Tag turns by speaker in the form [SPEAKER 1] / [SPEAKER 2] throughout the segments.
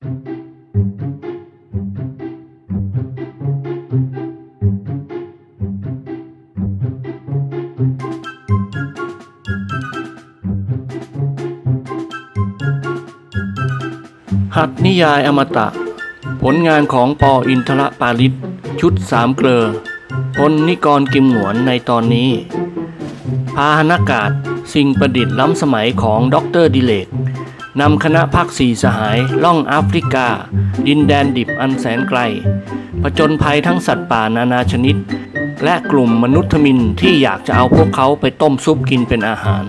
[SPEAKER 1] หัสนิยายอมตะ ผลงานของป.อินทรปาลิตชุดสามเกลอพลนิกรกิมหงวนในตอนนี้ พาหนะอากาศสิ่งประดิษฐ์ล้ำสมัยของด็อกเตอร์ดิเลก นำคณะพักสี่สหายล่องแอฟริกา ดินแดนดิบอันแสนไกล ผจญภัยทั้งสัตว์ป่านานาชนิด และกลุ่มมนุษย์ทมินที่อยากจะเอาพวกเขาไปต้มซุปกินเป็นอาหาร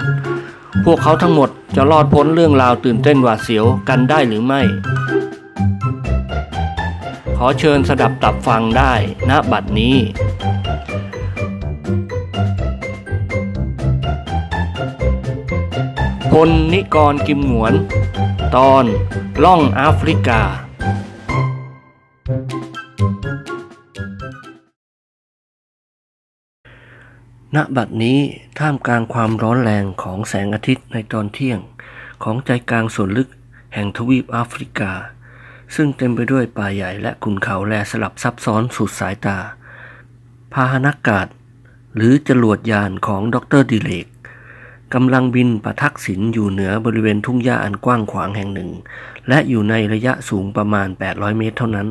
[SPEAKER 1] พวกเขาทั้งหมดจะรอดพ้นเรื่องราวตื่นเต้นหวาดเสียวกันได้หรือไม่ ขอเชิญสดับตับฟังได้ณบัดนี้ พลนิกรกิมหนวน ตอนล่องแอฟริกา ณ บัดนี้ท่ามกลางความร้อนแรงของแสงอาทิตย์ในตอนเที่ยง ของใจกลางส่วนลึกแห่งทวีปแอฟริกา ซึ่งเต็มไปด้วยป่าใหญ่และขุนเขาแลสลับซับซ้อนสุดสายตา พาหนากาศ หรือจรวดยานของดรดิเลก กำลังบินประทักษิณอยู่เหนือบริเวณทุ่งหญ้าอันกว้างขวางแห่งหนึ่ง และอยู่ในระยะสูงประมาณ 800 เมตรเท่านั้น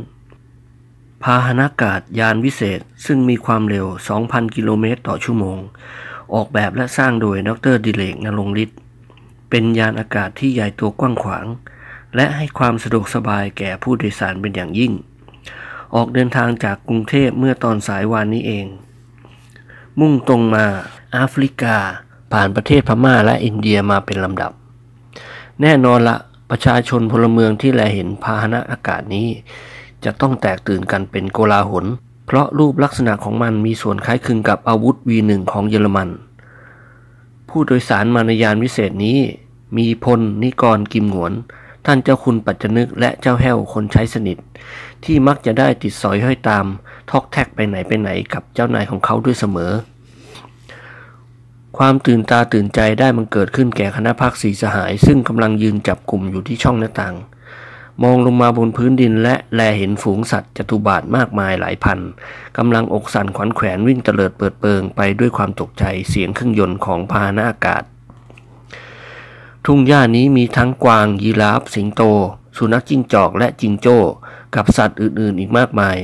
[SPEAKER 1] พาหนากาศยานวิเศษซึ่งมีความเร็ว 2,000 กิโลเมตรต่อชั่วโมง ออกแบบและสร้างโดยดรดิเลกนรงฤทธิ์เป็นยานอากาศที่ใหญ่ตัวกว้างขวาง และให้ความสะดวกสบายแก่ผู้โดยสารเป็นอย่างยิ่ง ออกเดินทางจากกรุงเทพเมื่อตอนสายวานนี้เอง มุ่งตรงมาแอฟริกา ผ่านประเทศพม่าและอินเดียมาเป็นลำดับ แน่นอนละประชาชนพลเมืองที่แลเห็นพาหนะอากาศนี้ จะต้องแตกตื่นกันเป็นโกลาหล เพราะรูปลักษณะของมันมีส่วนคล้ายคลึงกับอาวุธ V1 ของเยอรมัน ผู้โดยสารมานยานวิเศษนี้ มีพลนิกรกิมหนวน ท่านเจ้าคุณปัจจนึกและเจ้าแห้วคนใช้สนิท ที่มักจะได้ติดสอยห้อยตาม ทอกแท็กไปไหนไปไหนกับเจ้านายของเขาด้วยเสมอ ความตื่นตาตื่นใจได้มันเกิดขึ้นแก่คณะพักสีสหาย ซึ่งกำลังยืนจับกลุ่มอยู่ที่ช่องหน้าต่าง มองลงมาบนพื้นดินและแลเห็นฝูงสัตว์จตุบาทมากมายหลายพันกำลังอกสั่นขวัญแขวนวิ่งเตลิดเปิดเปิงไปด้วยความตกใจเสียงเครื่องยนต์ของพาหนะอากาศ ทุ่งหญ้านี้มีทั้งกวาง ยีราฟสิงโต สุนัขจิ้งจอกและจิงโจ้ กับสัตว์อื่นๆ อีกมากมาย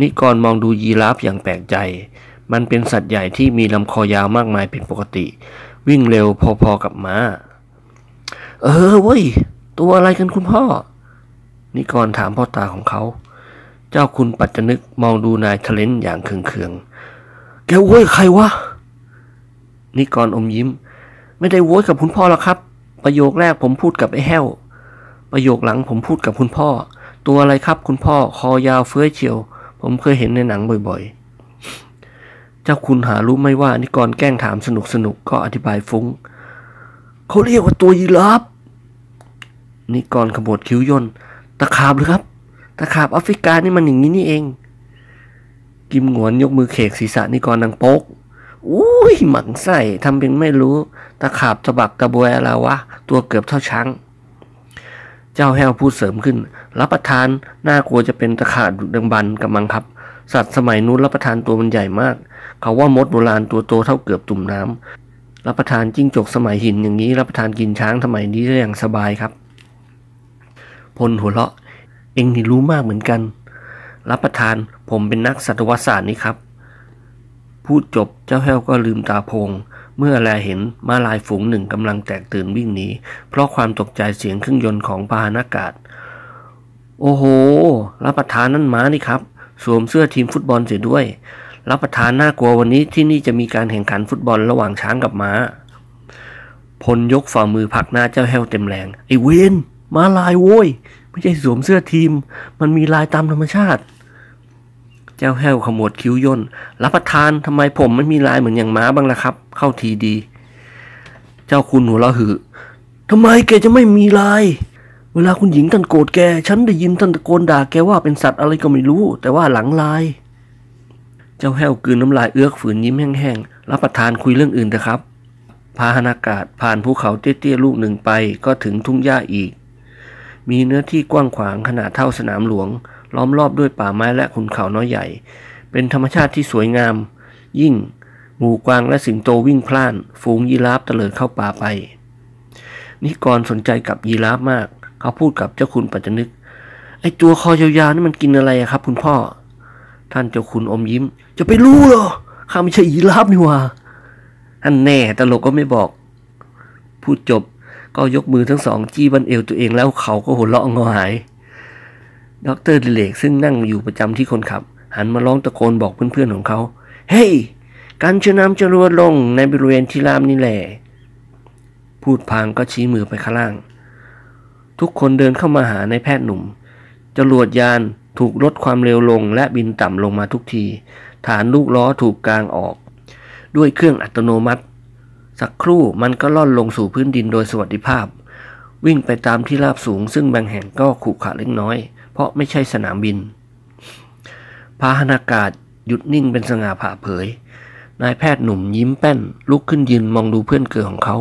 [SPEAKER 1] นิกรมองดูยีราฟอย่างแปลกใจ มันเป็นสัตว์ใหญ่ที่มีลำคอยาวมากมายเป็นปกติ วิ่งเร็วพอๆกับม้า เออเว้ย ตัวอะไรกันคุณพ่อ นิกรถามพ่อตาของเขา เจ้าคุณปัจจนึกมองดูนายทะเลนอย่างเคืองๆ แกโว้ยใครวะ นิกรอมยิ้ม ไม่ได้โว้ยกับคุณพ่อหรอกครับ ประโยคแรกผมพูดกับไอ้แห้ว ประโยคหลังผมพูดกับคุณพ่อ ตัวอะไรครับคุณพ่อ คอยาวเฟื้อยเฉียว ผมเคยเห็นในหนังบ่อยๆ เจ้าคุณหารู้ไหมว่านิกรแกล้งถามสนุกสนุกก็อธิบายฟุง้ง เขาเรียกว่าตัวยีราฟนิกรขมวดคิ้วย่นตะขาบหรือครับ ตะขาบแอฟริกานี่มันอย่างนี้นี่เอง กิมหงวนยกมือเขกศีรษะนิกรดังโป๊กอุ้ยหมันไส้ทำเป็นไม่รู้ ตะขาบตะบักตะบวยอะไรวะ ตัวเกือบเท่าช้างเจ้าแห้วพูดเสริมขึ้น รับประทานน่ากลัวจะเป็นตะขาบดุดังบันกับมังครับ สัตว์สมัยนู้นรับประทานตัวมันใหญ่มาก เขาว่ามดโบราณตัวโตเท่าเกือบตุ่มน้ำรับประทานจิ้งจกสมัยหินอย่างนี้ รับประทานกินช้างสมัยนี้ได้อย่างสบายครับ พลหัวเราะ เองนี่รู้มากเหมือนกัน รับประทานผมเป็นนักสัตวศาสตร์นี่ครับ พูดจบเจ้าแห้วก็ลืมตาพงเมื่อแลเห็นม้าลายฝูงหนึ่งกำลังแตกตื่นวิ่งหนีเพราะความตกใจเสียงเครื่องยนต์ของพาหนากาศ โอ้โห รับประทานนั่นม้านี่ครับ สวมเสื้อทีมฟุตบอลเสียด้วย รับประทานน่ากลัววันนี้ที่นี่จะมีการแข่งขันฟุตบอลระหว่างช้างกับม้า พลยกฝ่ามือผักหน้าเจ้าแห้วเต็มแรง ไอ้เวนมาลายโว้ย ไม่ใช่สวมเสื้อทีม มันมีลายตามธรรมชาติ เจ้าแห้วขมวดคิ้วย่น รับประทานทำไมผมไม่มีลายเหมือนอย่างม้าบ้างล่ะครับ เข้าทีดี เจ้าคุณหัวเราะหือทำไมแกจะไม่มีลาย เวลาคุณหญิงท่านโกรธแก ฉันได้ยินท่านตะโกนด่าแกว่าเป็นสัตว์อะไรก็ไม่รู้ แต่ว่าหลังลาย เจ้าแห้วกืนน้ำลายเอื้อกฝืนยิ้มแห้งๆ รับประทานคุยเรื่องอื่นเถอะครับ พาหนากาศผ่านภูเขาเตี้ยๆลูกหนึ่งไปก็ถึงทุ่งหญ้าอีก มีเนื้อที่กว้างขวางขนาดเท่าสนามหลวง ล้อมรอบด้วยป่าไม้และขุนเขาน้อยใหญ่ เป็นธรรมชาติที่สวยงาม ยิ่งหมูกวางและสิงโตวิ่งพล่าน ฝูงยีราฟเตลิดเข้าป่าไป นิกรสนใจกับยีราฟมาก เขาพูดกับเจ้าคุณปัจจนึก ไอตัวคอยาวๆนี่มันกินอะไรอะครับ คุณพ่อ ท่านเจ้าคุณอมยิ้ม จะไปรู้เหรอข้าไม่ใช่ยีราฟนี่ว่าท่านแน่ตลกก็ไม่บอก พูดจบก็ยกมือทั้งสองจี้บันเอวตัวเองแล้วเขาก็หัวเราะงอหายดรดิเลกซึ่งนั่งอยู่ประจำที่คนขับ หันมาร้องตะโกนบอกเพื่อนๆของเขา เฮ้ยการจะน้ำจรวลงในบริเวณที่รามนี่แหละ พูดพางก็ชี้มือไปข้างล่าง ทุกคนเดินเข้ามาหาในแพทย์หนุ่ม จรวดยานถูกลดความเร็วลงและบินต่ำลงมาทุกที ฐานลูกล้อถูกกลางออก ด้วยเครื่องอัตโนมัติ สักครู่มันก็ล่อนลงสู่พื้นดินโดยสวัสดิภาพ วิ่งไปตามที่ราบสูง ซึ่งบางแห่งก็ขรุขระเล็กน้อย เพราะไม่ใช่สนามบิน พาหนากาศหยุดนิ่งเป็นสง่าผ่าเผย นายแพทย์หนุ่มยิ้มแป้น ลุกขึ้นยืนมองดูเพื่อนเกือของเขา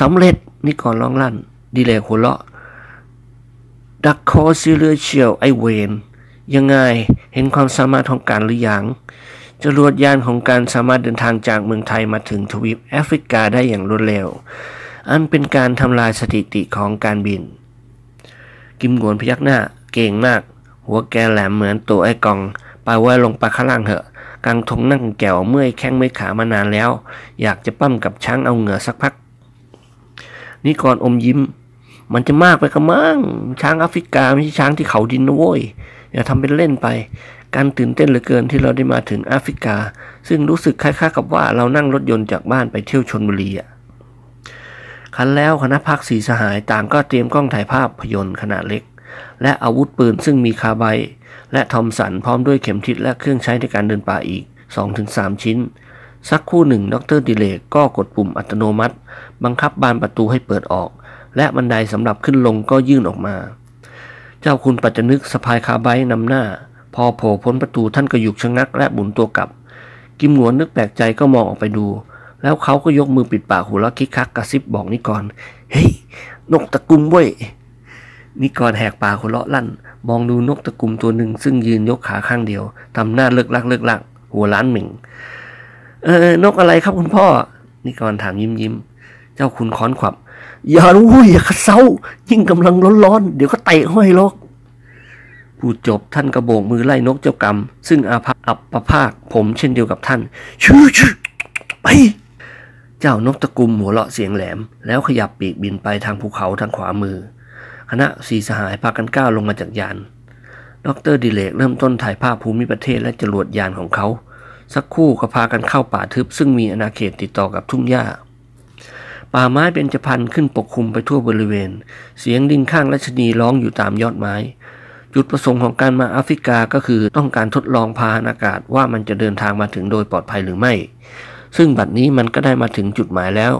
[SPEAKER 1] สำเร็จนี่ก่อนร้องลั่นดีเลยหัวเราะ ดักคอซิเลือเชียวไอเวนยังไงเห็นความสามารถของการหรือยังจรวดยานของการสามารถเดินทางจากเมืองไทยมาถึงทวีปแอฟริกาได้อย่างรวดเร็ว อันเป็นการทำลายสถิติของการบิน กิมหวนพยักหน้าเก่งมาก หัวแกแหลมเหมือนตัวไอ้กองไปไว้ลงปข้างล่างเถอะกางทงนั่งแก่วเมื่อยแข้งเมื่อยขามานานแล้ว อยากจะปั้มกับช้างเอาเหงื่อสักพักนี่ก่อนอมยิ้ม มันจะมากไปกระมังช้างแอฟริกาไม่ใช่ช้างที่เขาดินนะโว้ยอย่าทำเป็นเล่นไป การตื่นเต้นเหลือเกินที่เราได้มาถึงแอฟริกา ซึ่งรู้สึกคล้ายๆกับว่าเรานั่งรถยนต์จากบ้านไปเที่ยวชนบุรีอะคันแล้วคณะพักสีสหายต่างก็เตรียมกล้องถ่ายภาพยนตร์ขนาดเล็ก และอาวุธปืนซึ่งมีคาไบและทอมสันพร้อมด้วยเข็มทิศและเครื่องใช้ในการเดินป่าอีก 2-3 ชิ้น สักคู่หนึ่งดรดิเลกก็กดปุ่มอัตโนมัติ บังคับบานประตูให้เปิดออก และบันไดสำหรับขึ้นลงก็ยื่นออกมา เจ้าคุณปัจจนึกสะพายคาไบนำหน้า พอโผล่พ้นประตูท่านก็หยุกชะงักและบุนตัวกลับ กิมหนวนนึกแปลกใจก็มองออกไปดู แล้วเขาก็ยกมือปิดปากหัวเราะคิกคักกระซิบบอกนิกรเฮ้ยนกตะกุมเว้ยนิกรแหกปากหัวเราะลั่น มองดูนกตะกุมตัวหนึ่งซึ่งยืนยกขาข้างเดียวทำหน้าเลิกลักเลิกลัก หัวล้านหมิงเออนกอะไรครับคุณพ่อ นิกรถามยิ้มยิ้ม เจ้าคุณค้อนขวับ อย่ารู้อย่าขัดเซายิ่งกำลังร้อนๆ เดี๋ยวก็เตะห้อยลกพูดจบท่านกระโบกมือไล่นกเจ้ากรรม ซึ่งอาภัพอับประภาคผมเช่นเดียวกับท่านชื่อชื่อไป เจ้านกตะกุมหัวเราะเสียงแหลม แล้วขยับปีกบินไปทางภูเขาทางขวามือ คณะสีสหายพากันก้าวลงมาจากยาน ดรดิเลกเริ่มต้นถ่ายภาพภูมิประเทศและจรวดยานของเขา สักครู่ก็พากันเข้าป่าทึบซึ่งมีอาณาเขตติดต่อกับทุ่งหญ้า ป่าไม้เป็นจพันขึ้นปกคลุมไปทั่วบริเวณ เสียงดินข้างรัชนีร้องอยู่ตามยอดไม้ จุดประสงค์ของการมาแอฟริกาก็คือต้องการทดลองพาหนอากาศว่ามันจะเดินทางมาถึงโดยปลอดภัยหรือไม่ ซึ่งบัดนี้มันก็ได้มาถึงจุดหมายแล้ว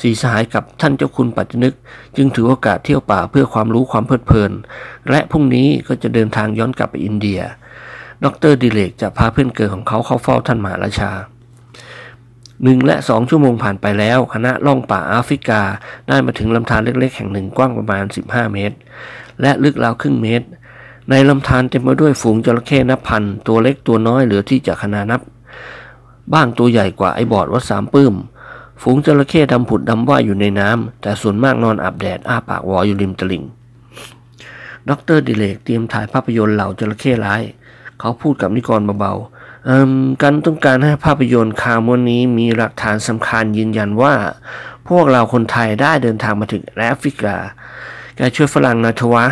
[SPEAKER 1] สีสหายกับท่านเจ้าคุณปัจจนึก จึงถือโอกาสเที่ยวป่าเพื่อความรู้ความเพลิดเพลิน และพรุ่งนี้ก็จะเดินทางย้อนกลับไปอินเดีย ดรดิเลกจะพาเพื่อนเกิดของเขาเข้าเฝ้าท่านมหาราชา หนึ่งและสองชั่วโมงผ่านไปแล้ว คณะล่องป่าแอฟริกา ได้มาถึงลำธารเล็กๆ แห่งหนึ่งกว้างประมาณ 15 เมตร และลึกราวครึ่งเมตร ในลำธารเต็มไปด้วยฝูงจระเข้นับพัน ตัวเล็กตัวน้อยเหลือที่จะขนานับ บ้างตัวใหญ่กว่าไอ้บอดวัดสามปื้ม ฝูงจระเข้ดำผุดดำว่ายอยู่ในน้ำแต่ส่วนมากนอนอาบแดดอ้าปากวออยู่ริมตลิ่งดรดิเลกเตรียมถ่ายภาพยนตร์เหล่าจระเข้ร้าย เขาพูดกับนิกรเบาๆ กันต้องการให้ภาพยนตร์คามวนนี้มีหลักฐานสำคัญยืนยันว่า พวกเราคนไทยได้เดินทางมาถึงแอฟริกา แกช่วยฝรั่งนะทวะ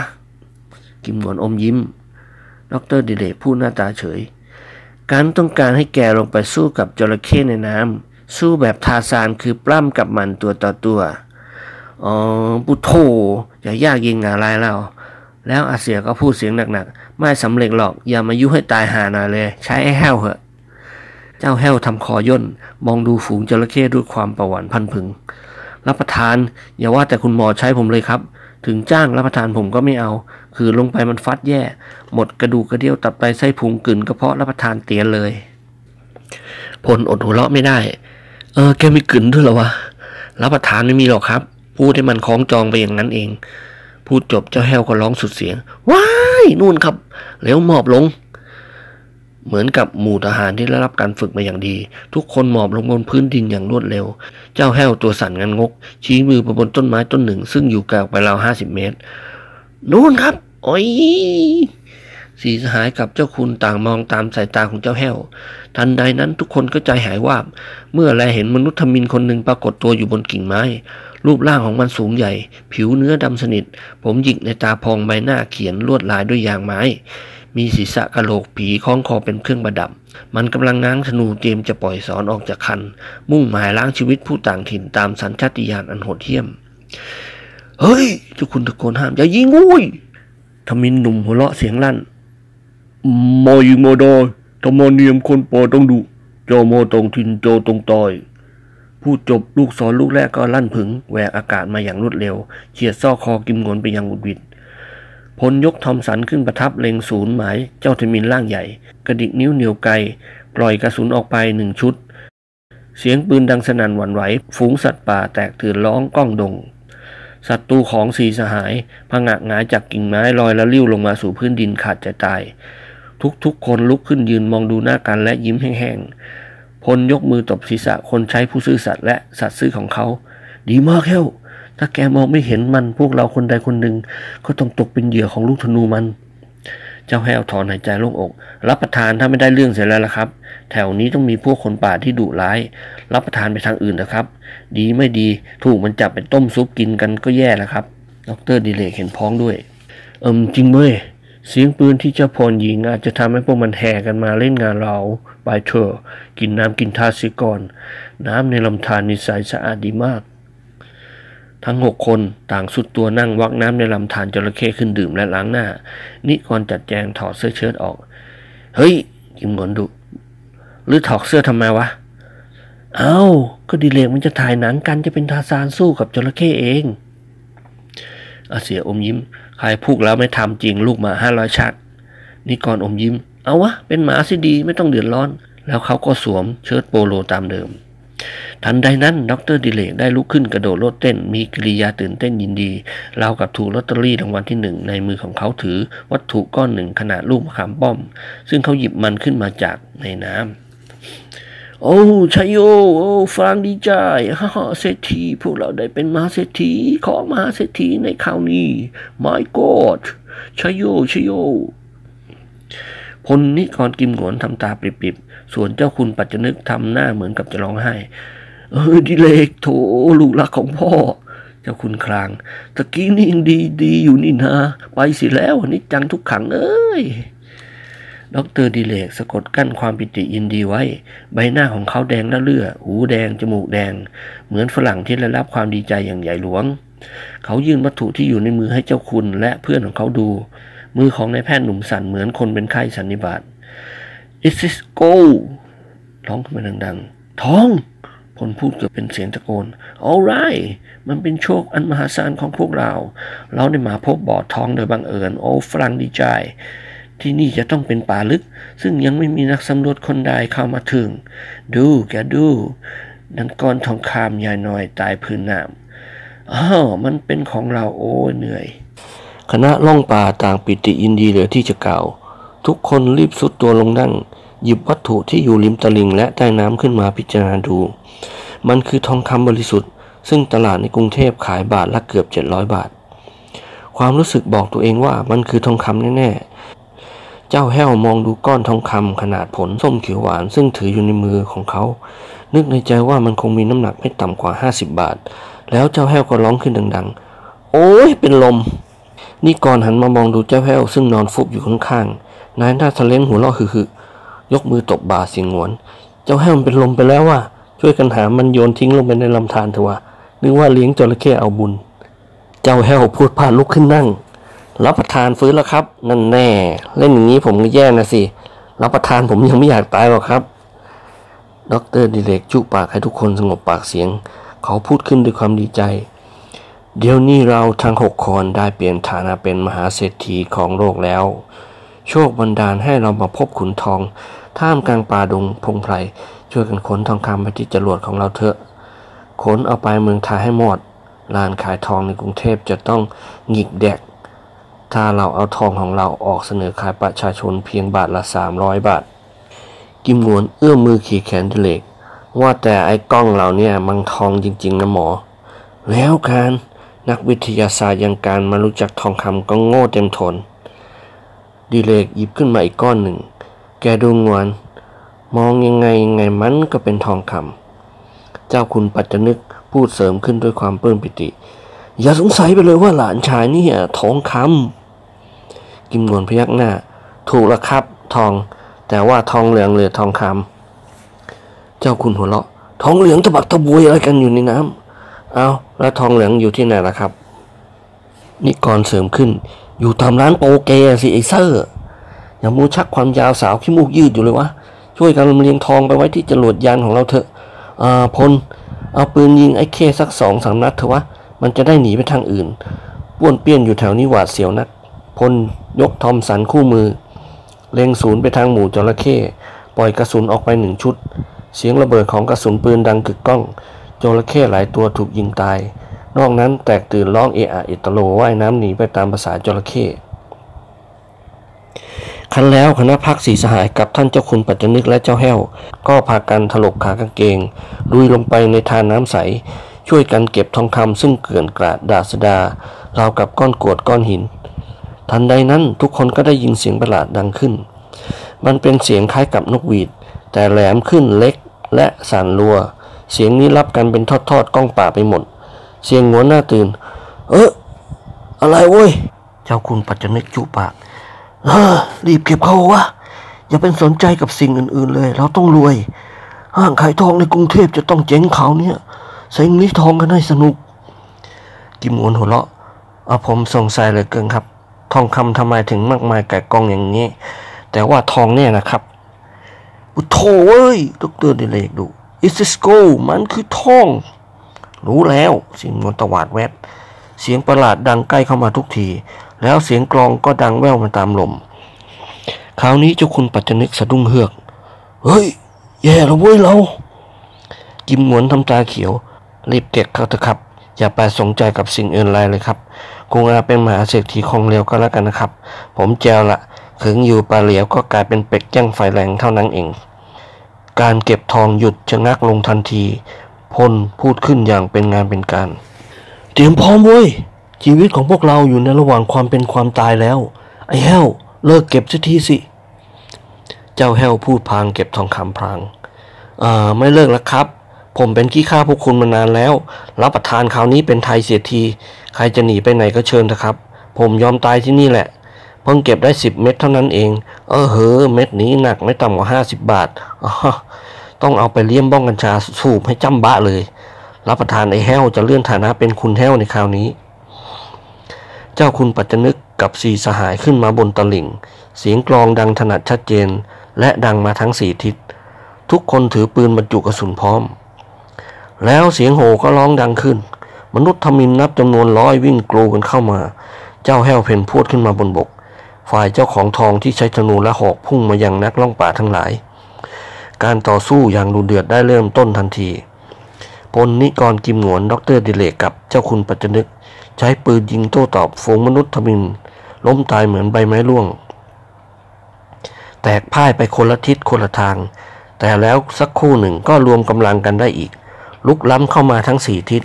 [SPEAKER 1] กิมหนวนอมยิ้ม ดรดิเลกพูดหน้าตาเฉย การต้องการให้แกลงไปสู้กับจระเข้ในน้ำสู้แบบทาซานคือปล้ำกับมันตัวต่อตัว อ๋อ ปุโธอย่ายากยิงอะไรแล้ว แล้วอาเสียก็พูดเสียงหนักๆ ไม่สำเร็จหรอกอย่ามายุให้ตายหาหน่อยเลย ใช้ไอ้แห้วเหอะ เจ้าแห้วทำคอย่น มองดูฝูงจระเข้ด้วยความประหวั่นพันพึง รับประทาน อย่าว่าแต่คุณหมอใช้ผมเลยครับ ถึงจ้างรับประทานผมก็ไม่เอา คือลงไปมันฟัดแย่ หมดกระดูกกระเดี่ยวตับไตไส้พุงกลืนกระเพาะรับประทานเตียนเลย ผลอดหัวเราะไม่ได้ เออแกมีกลืนด้วยเหรอวะรับประทานไม่มีหรอกครับพูดให้มันคล้องจองไปอย่างนั้นเอง พูดจบเจ้าแห้วก็ร้องสุดเสียง ว้ายนู่นครับ แล้วหมอบลง เหมือนกับหมู่ทหารที่ได้รับการฝึกมาอย่างดี ทุกคนหมอบลงบนพื้นดินอย่างรวดเร็ว เจ้าแห้วตัวสั่นงันงก ชี้มือไปบนต้นไม้ต้นหนึ่ง ซึ่งอยู่ไกลออกไปราวห้าสิบเมตร นู่นครับ โอ้ย สีสหายกับเจ้าคุณต่างมองตามสายตาของเจ้าแห้ว ทันใดนั้นทุกคนก็ใจหายวาบ เมื่อแลเห็นมนุษย์ธมินคนหนึ่งปรากฏตัวอยู่บนกิ่งไม้ รูปร่างของมันสูงใหญ่ ผิวเนื้อดำสนิท ผมหยิกในตาพองใบหน้าเขียนลวดลายด้วยยางไม้ มีศีรษะกะโหลกผีคล้องคอเป็นเครื่องประดับ มันกำลังง้างธนูเตรียมจะปล่อยสอนออกจากคัน มุ่งหมายล้างชีวิตผู้ต่างถิ่นตามสัญชาติญาณอันโหดเหี้ยม เฮ้ยเจ้าคุณตะโกนห้ามอย่ายิงอุ้ยทมินหนุ่มหัวเราะเสียงลั่น มอยิงมาได้ธรรมเนียมคนปอต้องดุจ้าโมตรงทินโจตรงตอยพูดจบลูกศรลูกแรกก็ลั่นผึงแหวกอากาศมาอย่างรวดเร็วเฉียดซอกคอกิมงนไปยังอุดวิดพลยกทอมสันขึ้นประทับเล็งศูนย์หมายเจ้าทมินร่างใหญ่ กระดิกนิ้วเหนียวไกล ปล่อยกระสุนออกไปหนึ่งชุด เสียงปืนดังสนั่นหวั่นไหว ฝูงสัตว์ป่าแตกตื่นร้องก้องดงศัตรูของสีสหายพังะหงายจากกิ่งไม้ลอยละลิ้วลงมาสู่พื้นดินขาดใจตาย ทุกๆ คนลุกขึ้นยืนมองดูหน้ากันและยิ้มแห้งๆ พลยกมือตบศีรษะคนใช้ผู้ซื่อสัตย์และสัตย์ซื่อของเขา ดีมากแค่วถ้าแกมองไม่เห็นมันพวกเราคนใดคนหนึ่ง ก็ต้องตกเป็นเหยื่อของลูกธนูมัน เจ้าแห้วถอนหายใจโล่งอก รับประทานถ้าไม่ได้เรื่องเสร็จแล้วละครับ แถวนี้ต้องมีพวกคนป่าที่ดุร้าย รับประทานไปทางอื่นนะครับ ดีไม่ดีถูกมันจับเป็นต้มซุปกินกันก็แย่แล้วครับ ดรดิเลกเห็นพ้องด้วย เอิมจริงเว้ย เสียงปืนที่เจ้าพรยิงอาจจะทำให้พวกมันแห่กันมาเล่นงานเราไปเถอะกินน้ำกินทาสิก่อน น้ำในลำธารนิสัยสะอาดดีมาก ทั้งหกคนต่างสุดตัวนั่งวักน้ำในลำธารจระเข้ขึ้นดื่มและล้างหน้า นิกรจัดแจงถอดเสื้อเชิ้ตออก เฮ้ยกิมงอนดุ หรือถอดเสื้อทำไมวะ เอา้า ก็ดีเลกมันจะถ่ายหนังกันจะเป็นทาซานสู้กับจระเข้เองอาเสียอมยิ้ม ใครพูกแล้วไม่ทำจริงลูกหมาห้าร้อยชักนิกรอมยิ้ม เอาวะ เป็นหมาสิดีไม่ต้องเดือดร้อน แล้วเขาก็สวมเชิ้ตโปโลตามเดิม ทันใดนั้นดรดิเลกได้ลุกขึ้นกระโดดโลดเต้น มีกิริยาตื่นเต้นยินดีราวกับถูกลอตเตอรี่รางวัลที่หนึ่งในมือของเขาถือวัตถุก้อนหนึ่งขนาดลูกมะขามป้อม ซึ่งเขาหยิบมันขึ้นมาจากในน้ำ โอ้ชัยโย โอ้ฟังดีใจฮ่าฮ่าเศรษฐีพวกเราได้เป็นมหาเศรษฐีของมหาเศรษฐีในคราวนี้ my god ชัยโยชัยโยพลนิกรกิมหวนทำตาปริบๆ ส่วนเจ้าคุณปัจจนึกทำหน้าเหมือนกับจะร้องไห้ เออดิเลกโถลูกรักของพ่อ เจ้าคุณคลาง ตะกี้นี่ยังดีดีอยู่นี่นะ ไปสิแล้วอันนี้จังทุกขังเอ้ย ดรดิเลกสะกดกั้นความปิติยินดีไว้ ใบหน้าของเขาแดงละเลือหูแดง จมูกแดง เหมือนฝรั่งที่ได้รับความดีใจอย่างใหญ่หลวง เขายื่นวัตถุที่อยู่ในมือให้เจ้าคุณและเพื่อนของเขาดู มือของนายแพทย์หนุ่มสั่นเหมือนคนเป็นไข้สันนิบาต It is gold ร้องขึ้นมาดังๆทองพลพูดเกือบเป็นเสียงตะโกน alright มันเป็นโชคอันมหาศาลของพวกเรา เราได้มาพบบ่อทองโดยบังเอิญ โอ้ฝรั่งดีใจ ที่นี่จะต้องเป็นป่าลึก ซึ่งยังไม่มีนักสำรวจคนใดเข้ามาถึง ดูแกดูนั่นก้อนทองคำใหญ่หน่อยตายพื้นน้ำอ้าวมันเป็นของเราโอ้เหนื่อย คณะล่องป่าต่างปิติยินดีเหลือที่จะกล่าวทุกคนรีบสุดตัวลงนั่ง หยิบวัตถุที่อยู่ริมตลิ่งและใต้น้ำขึ้นมาพิจารณาดู มันคือทองคำบริสุทธิ์ ซึ่งตลาดในกรุงเทพขายบาทละเกือบ 700 บาท ความรู้สึกบอกตัวเองว่ามันคือทองคำแน่ๆ เจ้าแห้วมองดูก้อนทองคำขนาดผลส้มเขียวหวานซึ่งถืออยู่ในมือของเขา นึกในใจว่ามันคงมีน้ำหนักไม่ต่ำกว่า50บาท แล้วเจ้าแห้วก็ร้องขึ้นดังๆ โอ้ยเป็นลมนี่ก่อนหันมามองดูเจ้าแห้วซึ่งนอนฟุบอยู่ข้างๆ นายหน้าทะเลนหัวเราะหึๆยกมือตบบ่าเสียงหวน เจ้าแห้วมันเป็นลมไปแล้วว่ะ ช่วยกันหามันโยนทิ้งลงไปในลำธารเถอะวะนึกว่าเลี้ยงจระเข้เอาบุญ เจ้าแห้วพูดพลาดลุกขึ้นนั่ง รับประทานฟื้นแล้วครับ นั่นแน่ เล่นอย่างนี้ผมก็แย่นะสิ รับประทานผมยังไม่อยากตายหรอกครับดรดิเลกจุปากให้ทุกคนสงบปากเสียง เขาพูดขึ้นด้วยความดีใจ เดี๋ยวนี้เราทั้งหกคนได้เปลี่ยนฐานะเป็นมหาเศรษฐีของโลกแล้ว โชคบันดาลให้เรามาพบขุนทอง ท่ามกลางป่าดงพงไพรช่วยกันขนทองคำไปที่จรวดของเราเถอะ ขนเอาไปเมืองไทยให้หมดร้านขายทองในกรุงเทพจะต้องหงิกแดก ถ้าเราเอาทองของเราออกเสนอขายประชาชนเพียงบาทละ 300 บาท กิมงวนเอื้อมมือขี่แขนเดเลกว่าแต่ไอ้กล้องเราเนี่ยมันทองจริง ๆ นะหมอ แล้วการนักวิทยาศาสตร์ยังการมารู้จักทองคำก็โง่เต็มทนดีเลกหยิบขึ้นมาอีกก้อนหนึ่ง แกดูงวน มองยังไงยังไงมันก็เป็นทองคำเจ้าคุณปัจจนึกพูดเสริมขึ้นด้วยความปลื้มปิติ อย่าสงสัยไปเลยว่าหลานชายนี่ทองคำ กิมนวนพยักหน้า ถูกล้วครับทอง แต่ว่าทองเหลืองหรือทองคำเจ้าคุณหัวเราะ ทองเหลืองตะบักตะบวยอะไรกันอยู่ในน้ำเอาแล้วทองเหลืองอยู่ที่ไหนล่ะครับ นิกรเสริมขึ้น อยู่ตามร้านโปเกสิไอ้เสี่ยอย่ามัวชักความยาวสาวขี้มูกยืดอยู่เลยวะช่วยกันลำเลียงทองไปไว้ที่จรวดยานของเราเถอะอ่าพลเอาปืนยิงไอ้เข้สักสองสามนัดเถอะวะ มันจะได้หนีไปทางอื่นป้วนเปี้ยนอยู่แถวนี้หวาดเสียวนัก พล ยกทอมสันคู่มือ เล็งศูนย์ไปทางหมู่จระเข้ปล่อยกระสุนออกไปหนึ่งชุด เสียงระเบิดของกระสุนปืนดังกึกก้องจระเข้หลายตัวถูกยิงตาย นอกนั้นแตกตื่นร้องเอะอะอิตโลว่ายน้ำหนีไปตามภาษาจระเข้คันแล้วคณะพักสีสหายกับท่านเจ้าคุณปัจจนึกและเจ้าแห้ว ก็พากันถลกขากางเกง ลุยลงไปในทานน้ำใส ช่วยกันเก็บทองคำซึ่งเกลื่อนกราดดาสดา ราวกับก้อนกรวดก้อนหิน ทันใดนั้นทุกคนก็ได้ยินเสียงประหลาดดังขึ้น มันเป็นเสียงคล้ายกับนกหวีด แต่แหลมขึ้นเล็กและสั่นรัว เสียงนี้รับกันเป็นทอดๆก้องป่าไปหมด เสียงหัวหน้าตื่น เอออะไรเว้ย เจ้าคุณปัจจนึกจุปากเออรีบเก็บเขาวะ อย่าเป็นสนใจกับสิ่งอื่นๆเลย เราต้องรวย ห้างขายทองในกรุงเทพจะต้องเจ๊งเขาเนี่ยเซ็งนี้ทองกันให้สนุก กิมวนหัวเราะเอาผมสงสัยเลยเกินครับ ทองคำทำไมถึงมากมายแก่กองอย่างนี้ แต่ว่าทองเนี่ยนะครับอุโถเอ้ยดรดิเลกดู It's a school มันคือทอง รู้แล้วสียงมนตวาดแวบเสียงประหลาดดังใกล้เข้ามาทุกที แล้วเสียงกลองก็ดังแว่วมาตามลม คราวนี้เจ้าคุณปัจจนึกสะดุ้งเฮือก เฮ้ย แย่แล้วเว้ยเรากิมหมวนทำตาเขียว รีบเก็บเขาเถอะครับ อย่าไปสนใจกับสิ่งอื่นไรเลยครับ คงอาเป็นมหาเศรษฐีคงเร็วก็แล้วกันนะครับ ผมแจวละขึงอยู่ปลาเหลียวก็กลายเป็นเป็ดย่างไฟแรงเท่านั้นเอง การเก็บทองหยุดชะงักลงทันที พลพูดขึ้นอย่างเป็นงานเป็นการ เตรียมพร้อมเว้ย ชีวิตของพวกเราอยู่ในระหว่างความเป็นความตายแล้ว ไอ้แห้วเลิกเก็บสักทีสิ เจ้าแห้วพูดพางเก็บทองคำพลางอ่าไม่เลิกแล้วครับ ผมเป็นขี้ข้าพวกคุณมานานแล้ว รับประทานคราวนี้เป็นไทยเสียที ใครจะหนีไปไหนก็เชิญเถอะครับ ผมยอมตายที่นี่แหละ เพิ่งเก็บได้สิบเม็ดเท่านั้นเอง เออเหอเม็ดนี้หนักไม่ต่ำกว่าห้าสิบบาท ต้องเอาไปเลี้ยมบ้องกัญชาสูบให้จำบะเลย รับประทานไอ้แห้วจะเลื่อนฐานะเป็นคุณแห้วในคราวนี้ เจ้าคุณปัจจนึกกับสีสหายขึ้นมาบนตลิ่ง เสียงกลองดังถนัดชัดเจน และดังมาทั้งสี่ทิศ ทุกคนถือปืนบรรจุกระสุนพร้อม แล้วเสียงโห่ก็ร้องดังขึ้น มนุษย์ทมิฬนับจำนวนร้อยวิ่งกรูกันเข้ามา เจ้าแห้วเผ่นพรวดขึ้นมาบนบก ฝ่ายเจ้าของทองที่ใช้ธนูและหอกพุ่งมายังนักล่องป่าทั้งหลาย การต่อสู้อย่างดุเดือดได้เริ่มต้นทันทีพลนิกรกิมหงวนดรดิเลกกับเจ้าคุณปัจจนึก ใช้ปืนยิงโต้ตอบฝูงมนุษย์ทมิฬ ล้มตายเหมือนใบไม้ร่วง แตกพ่ายไปคนละทิศคนละทาง แต่แล้วสักครู่หนึ่งก็รวมกำลังกันได้อีก ลุกล้ำเข้ามาทั้งสี่ทิศ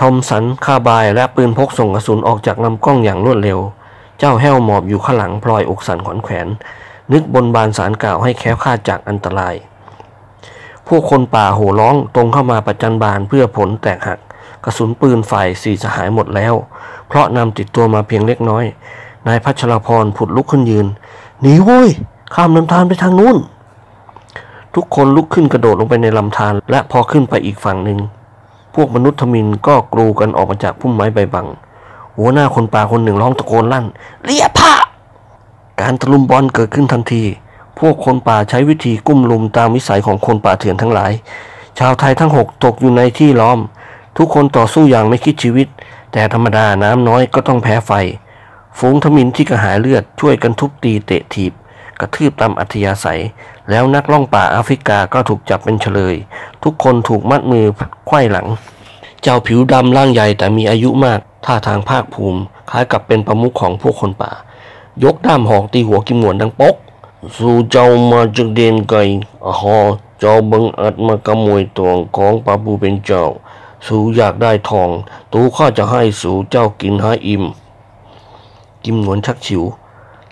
[SPEAKER 1] ทอมสันคาบายและปืนพกส่งกระสุนออกจากลำกล้องอย่างรวดเร็ว เจ้าแห้วหมอบอยู่ข้างหลังพลอยอกสันขวัญแขวน นึกบนบานสารกล่าวให้แค้วคาดจากอันตรายพวกคนป่าโห่ร้องตรงเข้ามาประจันบานเพื่อผลแตกหัก กระสุนปืนฝ่ายสี่สหายหมดแล้ว เพราะนำติดตัวมาเพียงเล็กน้อย นายพัชรพรผุดลุกขึ้นยืนหนีเว้ยข้ามลำธารไปทางนู้น ทุกคนลุกขึ้นกระโดดลงไปในลำธารและพอขึ้นไปอีกฝั่งหนึ่ง พวกมนุษย์ทมินก็กรูกันออกมาจากพุ่มไม้ใบบัง หัวหน้าคนป่าคนหนึ่งร้องตะโกนลั่น เรียผ้าการตะลุมบอลเกิดขึ้นทันที พวกคนป่าใช้วิธีกุ้มลุมตามวิสัยของคนป่าเถื่อนทั้งหลาย ชาวไทยทั้งหกตกอยู่ในที่ล้อม ทุกคนต่อสู้อย่างไม่คิดชีวิต แต่ธรรมดาน้ำน้อยก็ต้องแพ้ไฟ ฝูงทมินที่กระหายเลือดช่วยกันทุบตีเตะถีบ กระทืบตามอัธยาศัย แล้วนักล่องป่าแอฟริกาก็ถูกจับเป็นเฉลย ทุกคนถูกมัดมือไขว้หลังจจ้าผิวดำร่างใหญ่แต่มีอายุมาก ท่าทางภาคภูมิ คล้ายกับเป็นประมุขของพวกคนป่า ยกด้ามหอกตีหัวกิมหวนดังปก สู่เจ้ามาจากเดนไกลอ๋อเจ้าบังอาจมากำมวยตวงของปาบูเป็นเจ้า สู่อยากได้ทอง ตูข้าจะให้สู่เจ้ากินให้อิ่มกิมหนวนชักฉิว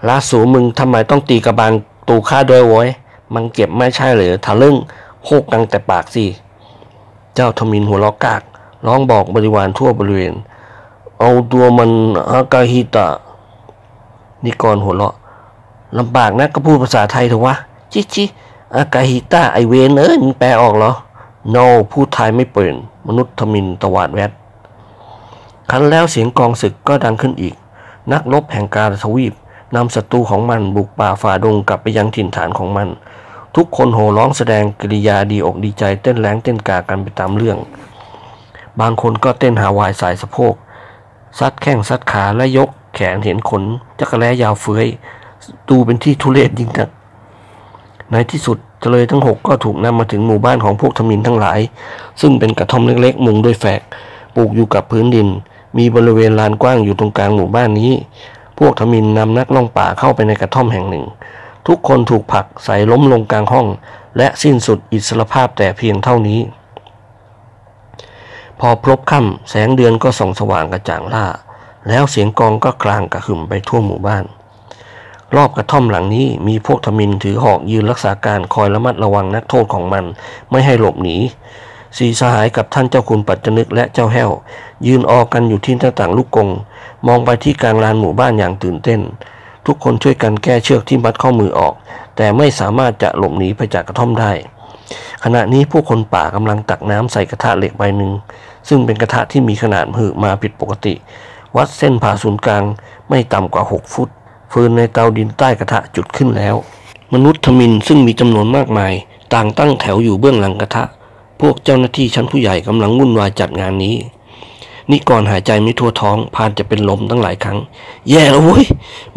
[SPEAKER 1] ลาสูมึงทำไมต้องตีกระบาลตูข้าด้วยโว้ย มันเก็บไม่ใช่เหรือทะลึ่งโคกกังแต่ปากสิ เจ้าทมินหัวล้อกาก ร้องบอกบริวารทั่วบริเวณ เอาตัวมันอากาฮิตะ นิกรหัวเราะลำบากนะก็พูดภาษาไทยเถอะวะ จิจิอากาฮิตะไอเวนเอ้ยมึงแปลออกเหรอ no พูดไทยไม่เป็นมนุษย์ทมินตวาดแวดคันแล้วเสียงกองศึกก็ดังขึ้นอีก นักรบแห่งกาลทวีป นำศัตรูของมันบุกป่าฝ่าดงกลับไปยังถิ่นฐานของมัน ทุกคนโห่ร้องแสดงกิริยาดีอกดีใจเต้นแรงเต้นกากันไปตามเรื่อง บางคนก็เต้นหาวายสายสะโพก ซัดแข้งซัดขาและยกแขนเห็นขนจักรแล้ยาวเฟื้อยดูเป็นที่ทุเรศยิ่งนักในที่สุดเจเลยทั้งหกก็ถูกนำมาถึงหมู่บ้านของพวกทมินทั้งหลาย ซึ่งเป็นกระท่อมเล็กๆ มุงด้วยแฝก ปลูกอยู่กับพื้นดิน มีบริเวณลานกว้างอยู่ตรงกลางหมู่บ้านนี้ พวกทมินนำนักล่องป่าเข้าไปในกระท่อมแห่งหนึ่ง ทุกคนถูกผลักใส่ล้มลงกลางห้อง และสิ้นสุดอิสรภาพแต่เพียงเท่านี้ พอพลบค่ำแสงเดือนก็ส่องสว่างกระจ่างล่า แล้วเสียงกองก็กลางกระหึ่มไปทั่วหมู่บ้าน รอบกระท่อมหลังนี้มีพวกทมินถือหอกยืนรักษาการคอยระมัดระวังนักโทษของมันไม่ให้หลบหนีสีสหายกับท่านเจ้าคุณปัจจนึกและเจ้าแห้ว ยืนออกกันอยู่ที่หน้าต่างลูกกง มองไปที่กลางลานหมู่บ้านอย่างตื่นเต้น ทุกคนช่วยกันแก้เชือกที่มัดข้อมือออก แต่ไม่สามารถจะหลบหนีไปจากกระท่อมได้ ขณะนี้ผู้คนป่ากำลังตักน้ำใส่กระทะเหล็กใบหนึ่ง ซึ่งเป็นกระทะที่มีขนาดมหึมาผิดปกติ วัดเส้นผ่าศูนย์กลางไม่ต่ำกว่า 6 ฟุตฟืนในเตาดินใต้กระทะจุดขึ้นแล้ว มนุษย์ทมินซึ่งมีจำนวนมากมาย ต่างตั้งแถวอยู่เบื้องหลังกระทะ พวกเจ้าหน้าที่ชั้นผู้ใหญ่กำลังวุ่นวายจัดงานนี้ นี่ก่อนหายใจไม่ทั่วท้องพานจะเป็นลมตั้งหลายครั้ง แย่แล้วเว้ย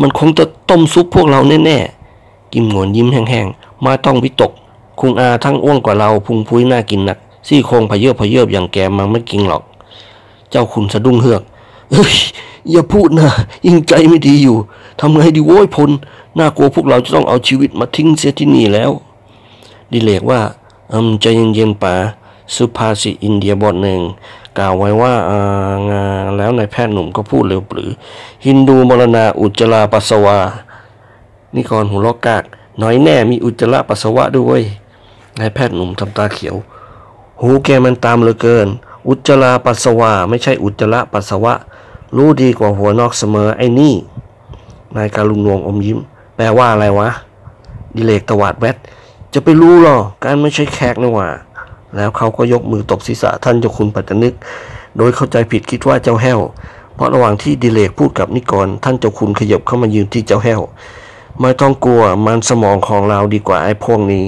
[SPEAKER 1] มันคงจะต้มซุปพวกเราแน่ๆ กิมหงวนยิ้มแห้งๆ มาต้องวิตก คุงอาทั้งอ้วนกว่าเราพุงพุ้ยน่ากินนัก ซี่โครงพเยอบพเยอบอย่างแกมันไม่กินหรอก เจ้าคุณสะดุ้งเฮือกเอ้ยอย่าพูดนะยิ่งใจไม่ดีอยู่ทำไงดีโว้ยพลน่ากลัวพวกเราจะต้องเอาชีวิตมาทิ้งเสียที่นี่แล้ว ดิเลกว่าอืมใจเย็นๆป่าสุภาษิตอินเดียบทหนึ่ง กล่าวไว้ว่าางาแล้วนายแพทย์หนุ่มก็พูดเร็วปรือ ฮินดูมรณาอุจจาราปัสสาวานี่ก่อนหัวลอกกาก น้อยแน่มีอุจจาระปัสสาวะด้วยนายแพทย์หนุ่มทำตาเขียว หูแกมันตามเหลือเกิน อุจจาระปัสสาวะไม่ใช่อุจจาระปัสสาวะ รู้ดีกว่าหัวนอกเสมอไอ้นี่นายการุณวงอมยิ้ม แปลว่าอะไรวะ ดิเลกตวาดแวดจะไปรู้หรอการไม่ใช่แขกนี่หว่า แล้วเขาก็ยกมือตบศีรษะท่านเจ้าคุณปัตตนึก โดยเข้าใจผิดคิดว่าเจ้าแห้ว เพราะระหว่างที่ดิเลกพูดกับนิกร ท่านเจ้าคุณขยับเข้ามายืนที่เจ้าแห้ว ไม่ต้องกลัวมันสมองของเราดีกว่าไอ้พวกนี้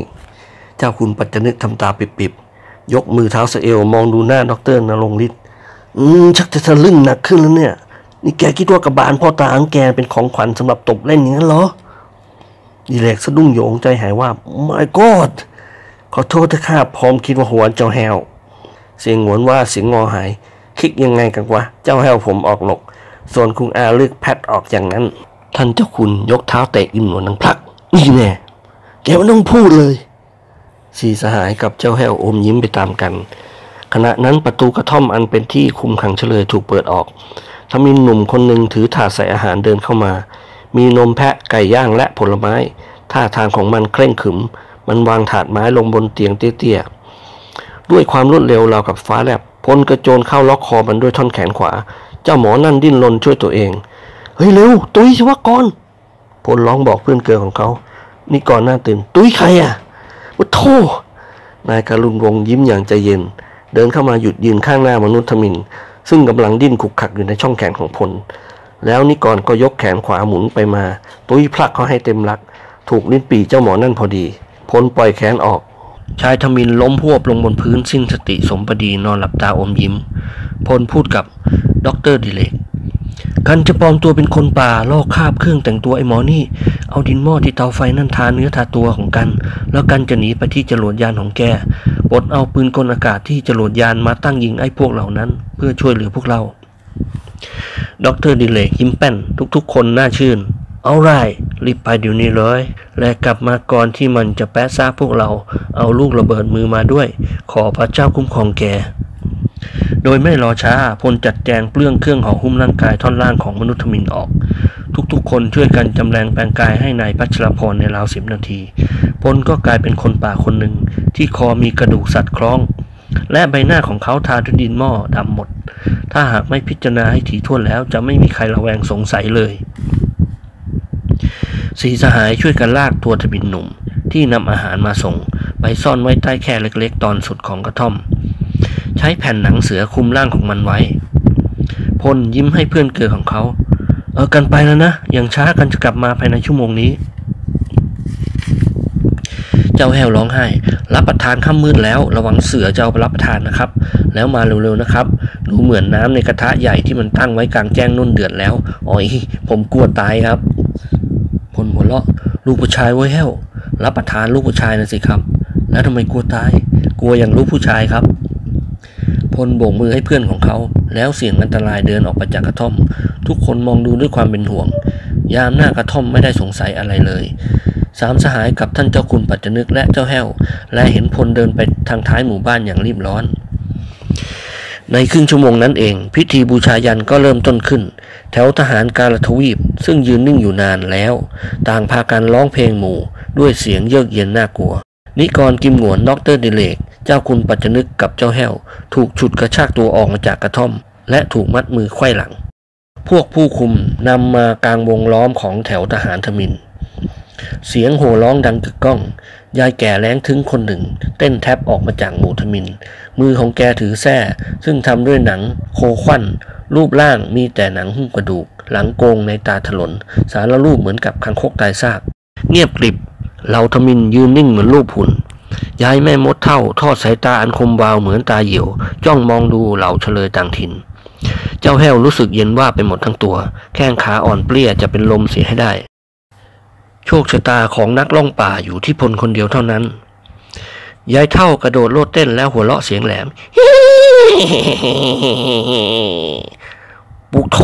[SPEAKER 1] เจ้าคุณปัจจนึกทำตาปิบๆ ยกมือเท้าสเอวมองดูหน้าดอกเตอรนรงฤทธิ์อืมชักจะทะลึ่งหนักขึ้นแล้วเนี่ย นี่แกคิดว่ากระบาลพ่อตาของแกเป็นของขวัญสำหรับตบเล่นอย่างนั้นเหรอดีเลกสะดุ้งโยงใจหายว่า my god ขอโทษถ้าข้าพร้อมคิดว่าหัวเจ้าแฮวเสียงหวนว่าเสียงงอหาย คิดยังไงกันวะ เจ้าแฮวผมออกหลก ส่วนคุงอาเลือกแพทออกอย่างนั้น ท่านเจ้าคุณยกเท้าเตะอิมหนวนนังพลัก นี่แน่แกไม่ต้องพูดเลยสีสหายกับเจ้าแห้วอมยิ้มไปตามกัน ขณะนั้นประตูกระท่อมอันเป็นที่คุมขังเฉลยถูกเปิดออกทมินหนุ่มคนหนึ่งถือถาดใส่อาหารเดินเข้ามา มีนมแพะไก่ย่างและผลไม้ ท่าทางของมันเคร่งขรึม มันวางถาดไม้ลงบนเตียงเตี้ยๆ ด้วยความรวดเร็วราวกับฟ้าแลบพลกระโจนเข้าล็อกคอมันด้วยท่อนแขนขวา เจ้าหมอนั่นดิ้นรนช่วยตัวเอง เฮ้ยเร็ว ตุ๊ยซีวะกรพลร้องบอกเพื่อนเกลอของเขา นี่ก่อนหน้าตื่น ตุ้ยใครอะว่าโทนายการุณวงศ์ยิ้มอย่างใจเย็น เดินเข้ามาหยุดยืนข้างหน้ามนุษย์ทมิฬ ซึ่งกำลังดิ้นขลุกขลักอยู่ในช่องแขนของพล แล้วนิกรก็ยกแขนขวาหมุนไปมา ตุ้ยพลั่กเข้าให้เต็มรัก ถูกลิ้นปี่เจ้าหมอนั่นพอดี พลปล่อยแขนออก ชายทมินล้มฮวบลงบนพื้นสิ้นสติสมประดีนอนหลับตาอมยิ้ม พลพูดกับด็อกเตอร์ดิเลกกันจะปลอมตัวเป็นคนป่าลอกคราบเครื่องแต่งตัวไอ้หมอนี่ เอาดินหม้อที่เตาไฟนั่นทาเนื้อทาตัวของกัน แล้วกันจะหนีไปที่จรวดยานของแกปลดเอาปืนกลอากาศที่จรวดยานมาตั้งยิงไอ้พวกเหล่านั้น เพื่อช่วยเหลือพวกเราดรดิเลกยิ้มแป้นทุกๆ คนน่าชื่น เอาไรรีบไปเดี๋ยวนี้เลย และกลับมาก่อนที่มันจะแปะซ่าพวกเรา เอาลูกระเบิดมือมาด้วย ขอพระเจ้าคุ้มครองแก โดยไม่รอช้าพลจัดแจงเปลื้องเครื่องห่อหุ้มร่างกายท่อนล่างของมนุษย์ทมินออก ทุกๆ คนช่วยกันจำแรงแปลงกายให้นายพัชรพรในราวสิบนาที พลก็กลายเป็นคนป่าคนหนึ่ง ที่คอมีกระดูกสัตว์คล้อง และใบหน้าของเขาทาด้วยดินหม้อดำหมด ถ้าหากไม่พิจารณาให้ถี่ถ้วนแล้วจะไม่มีใครระแวงสงสัยเลย สีสหายช่วยกันลากตัวทบินหนุ่มที่นำอาหารมาส่ง ไปซ่อนไว้ใต้แค่เล็กๆ ตอนสุดของกระท่อม ใช้แผ่นหนังเสือคุมร่างของมันไว้ พลยิ้มให้เพื่อนเกิดของเขา เออกันไปแล้วนะ อย่างช้ากันจะกลับมาภายในชั่วโมงนี้ เจ้าแห้วร้องไห้ รับประทานข้ามมืดแล้ว ระวังเสือจะเอาไปรับประทานนะครับ แล้วมาเร็วๆนะครับ ดูเหมือนน้ำในกระทะใหญ่ที่มันตั้งไว้กลางแจ้งนุ่นเดือดแล้วอ๋อยผมกลัวตายครับ พลหัวเราะ ลูกผู้ชายไว้แห้ว รับประทานลูกผู้ชายนะสิครับ แล้วทำไมกลัวตาย กลัวอย่างลูกผู้ชายครับ พลโบกมือให้เพื่อนของเขา แล้วเสี่ยงอันตรายเดินออกไปจากกระท่อม ทุกคนมองดูด้วยความเป็นห่วง ยามหน้ากระท่อมไม่ได้สงสัยอะไรเลยสามสหายกับท่านเจ้าคุณปัจจนึกและเจ้าแห้ว และเห็นพลเดินไปทางท้ายหมู่บ้านอย่างรีบร้อน ในครึ่งชั่วโมงนั้นเอง พิธีบูชายันก็เริ่มต้นขึ้น แถวทหารการทวีปซึ่งยืนนิ่งอยู่นานแล้ว ต่างพากันร้องเพลงหมู่ ด้วยเสียงเยือกเย็นน่ากลัว นิกรกิมหงวนดรดิเลก เจ้าคุณปัจจนึกกับเจ้าแห้ว ถูกฉุดกระชากตัวออกมาจากกระท่อม และถูกมัดมือไขว้หลัง พวกผู้คุมนำมากลางวงล้อมของแถวทหารทมิน เสียงโห่ร้องดังกึกก้อง ยายแก่แล้งถึงคนหนึ่ง เต้นแทบออกมาจากหมู่ทมิน มือของแกถือแส้ซึ่งทำด้วยหนังโคขวัน รูปร่างมีแต่หนังหุ้มกระดูก หลังโกงในตาถลน สารรูปเหมือนกับคังคกตายซาก เงียบกริบเหล่าทมินยืนนิ่งเหมือนรูปหุ่นยายแม่มดเท่าทอดสายตาอันคมวาวเหมือนตาเหี่ยว จ้องมองดูเหล่าเฉลยต่างถิ่น เจ้าแห้วรู้สึกเย็นว่าไปหมดทั้งตัว แข้งขาอ่อนเปลี้ยจะเป็นลมเสียให้ได้ โชคชะตาของนักล่องป่าอยู่ที่พลคนเดียวเท่านั้น ยายเท่ากระโดดโลดเต้นแล้วหัวเราะเสียงแหลมปุกโท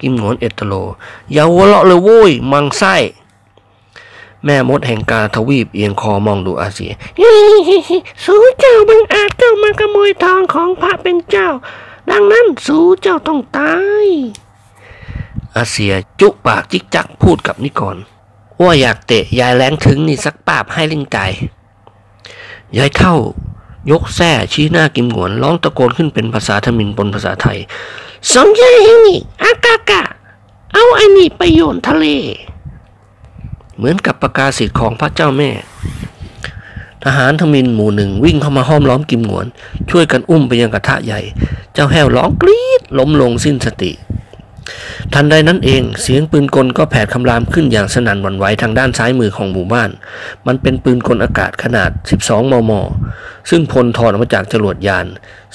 [SPEAKER 1] กิมหงอนเอตโล อย่าหัวเราะเลยโว้ย มังไส้ แม่มดแห่งกาทวีปเอียงคอมองดูอาเซียสู้เจ้าบังอาจเข้ามาขโมยทองของพระเป็นเจ้า ดังนั้นสู้เจ้าต้องตายอาเซียจุปากจิกจักพูดกับนิกร ว่าอยากเตะยายแรงถึงนี่สักปาบให้ลิงใจยายเท่ายกแส้ชี้หน้ากิมหวนร้องตะโกนขึ้นเป็นภาษาทมินปนภาษาไทยสองยายเองนี่อากากะ เอาไอ้นี่ไปโยนทะเล เหมือนกับประกาศสิทธิ์ของพระเจ้าแม่ ทหารทมินหมู่หนึ่งวิ่งเข้ามาห้อมล้อมกิมหวน ช่วยกันอุ้มไปยังกระทะใหญ่ เจ้าแห้วร้องกรี๊ดล้มลงสิ้นสติ ทันใดนั้นเองเสียงปืนกลก็แผดคำรามขึ้นอย่างสนั่นหวั่นไหวทางด้านซ้ายมือของหมู่บ้าน มันเป็นปืนกลอากาศขนาด 12 มม ซึ่งพลถอดออกมาจากจรวดยาน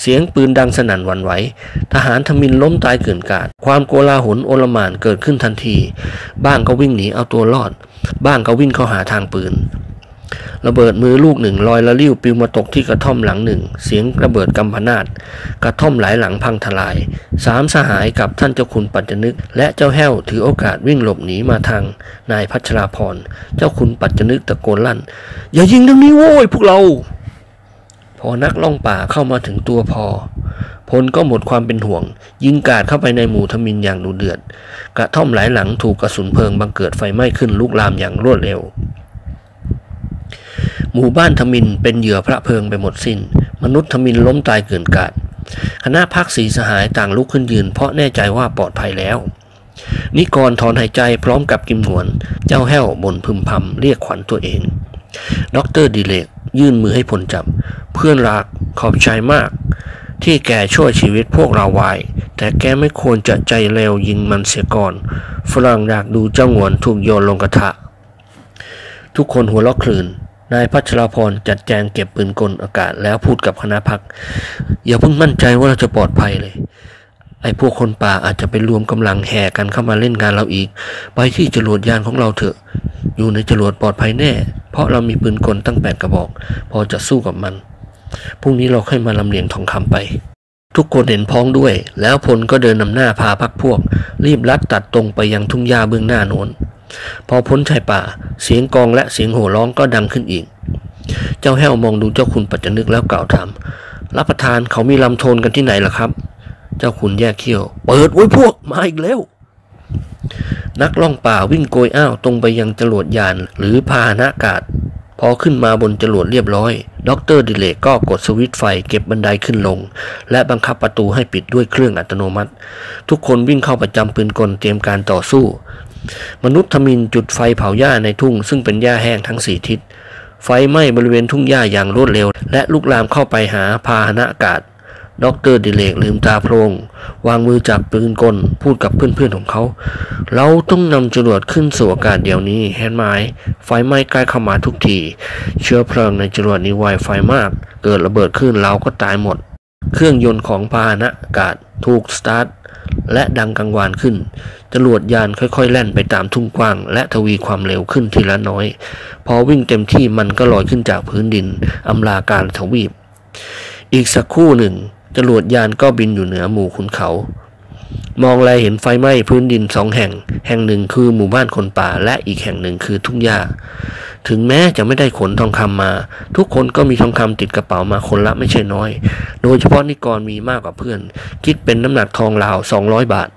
[SPEAKER 1] เสียงปืนดังสนั่นหวั่นไหว ทหารทมินล้มตายเกลื่อนกาด ความโกลาหลโอลหม่านเกิดขึ้นทันที บ้างก็วิ่งหนีเอาตัวรอด บ้างก็วิ่งเข้าหาทางปืน ระเบิดมือลูกหนึ่งลอยละลิ้วปิวมาตกที่กระท่อมหลังหนึ่ง เสียงระเบิดกำพนาดกระท่อมหลายหลังพังทลาย สามสหายกับท่านเจ้าคุณปัจจนึก และเจ้าแห้วถือโอกาสวิ่งหลบหนีมาทางนายพัชราพร เจ้าคุณปัจจนึกตะโกนลั่น อย่ายิงทางนี้โว้ยพวกเรา พอนักล่องป่าเข้ามาถึงตัวพอพลก็หมดความเป็นห่วง ยิงกราดเข้าไปในหมู่ทมินอย่างดุเดือด กระท่อมหลายหลังถูกกระสุนเพลิงบังเกิดไฟไหม้ขึ้นลุกลามอย่างรวดเร็ว หมู่บ้านทมินเป็นเหยื่อพระเพลิงไปหมดสิน้น มนุษย์ทมินล้มตายเกลื่อนกลาดคณะพรรคสี่สหายต่างลุกขึ้นยืน เพราะแน่ใจว่าปลอดภัยแล้ว นิกรถอนหายใจพร้อมกับกิมหวน เจ้าแห้วบ่นพึมพำเรียกขวัญตัวเองด็อกเตอร์ดิเลกยื่นมือให้พลจับ เพื่อนรักขอบใจมาก ที่แกช่วยชีวิตพวกเราไว้ แต่แกไม่ควรจะใจเร็วยิงมันเสียก่อน ฝรั่งอยากดูเจ้าหวนถูกโยนลงกระทะ ทุกคนหัวเราะคลืน นายพัชรพรจัดแจงเก็บปืนกลอากาศแล้วพูดกับคณะพัก อย่าเพิ่งมั่นใจว่าเราจะปลอดภัยเลย ไอ้พวกคนป่าอาจจะไปรวมกำลังแห่กันเข้ามาเล่นงานเราอีก ไปที่จรวดยานของเราเถอะ อยู่ในจรวดปลอดภัยแน่ เพราะเรามีปืนกลตั้งแปดกระบอก พอจะสู้กับมัน พรุ่งนี้เราค่อยมาลำเลียงทองคำไปทุกคนเห็นพ้องด้วย แล้วพลก็เดินนำหน้าพาพักพวก รีบลัดตัดตรงไปยังทุ่งหญ้าเบื้องหน้าโน้น พอพ้นชายป่า เสียงกองและเสียงโห่ร้องก็ดังขึ้นอีก เจ้าแห้วมองดูเจ้าคุณปัจจนึกแล้วกล่าวถามรับประทานเขามีลำโทนกันที่ไหนล่ะครับ เจ้าคุณแยกเขี้ยว เปิดไว้พวกมาอีกแล้ว นักท่องป่าวิ่งโกยอ้าวตรงไปยังจรวดยานหรือพาหนะอากาศ พอขึ้นมาบนจรวดเรียบร้อยดรดิเลกก็กดสวิตช์ไฟเก็บบันไดขึ้นลง และบังคับประตูให้ปิดด้วยเครื่องอัตโนมัติ ทุกคนวิ่งเข้าประจำปืนกลเตรียมการต่อสู้ มนุษย์ทมินจุดไฟเผาหญ้าในทุ่ง ซึ่งเป็นหญ้าแห้งทั้งสี่ทิศ ไฟไหม้บริเวณทุ่งหญ้าอย่างรวดเร็ว และลุกลามเข้าไปหาพาหนะอากาศดรดิเลกลืมตาโพลงวางมือจับปืนกล พูดกับเพื่อนๆของเขา เราต้องนำจรวดขึ้นสู่อากาศเดี๋ยวนี้เห็นไหมไฟไหม้ใกล้เข้ามาทุกที เชื้อเพลิงในจรวดนี้ไวไฟมาก เกิดระเบิดขึ้นเราก็ตายหมด เครื่องยนต์ของพาหนะอากาศถูกสตาร์ท และดังกังวานขึ้น จรวดยานค่อยๆ แล่นไปตามทุ่งกว้าง และทวีความเร็วขึ้นทีละน้อย พอวิ่งเต็มที่มันก็ลอยขึ้นจากพื้นดิน อำลาการทวีป อีกสักครู่หนึ่ง จรวดยานก็บินอยู่เหนือหมู่ขุนเขา มองแลเห็นไฟไหม้พื้นดินสองแห่ง แห่งหนึ่งคือหมู่บ้านคนป่า และอีกแห่งหนึ่งคือทุ่งหญ้า ถึงแม้จะไม่ได้ขนทองคำมา ทุกคนก็มีทองคำติดกระเป๋ามาคนละไม่ใช่น้อย โดยเฉพาะนิกรมีมากกว่าเพื่อน คิดเป็นน้ำหนักทองราว200บาท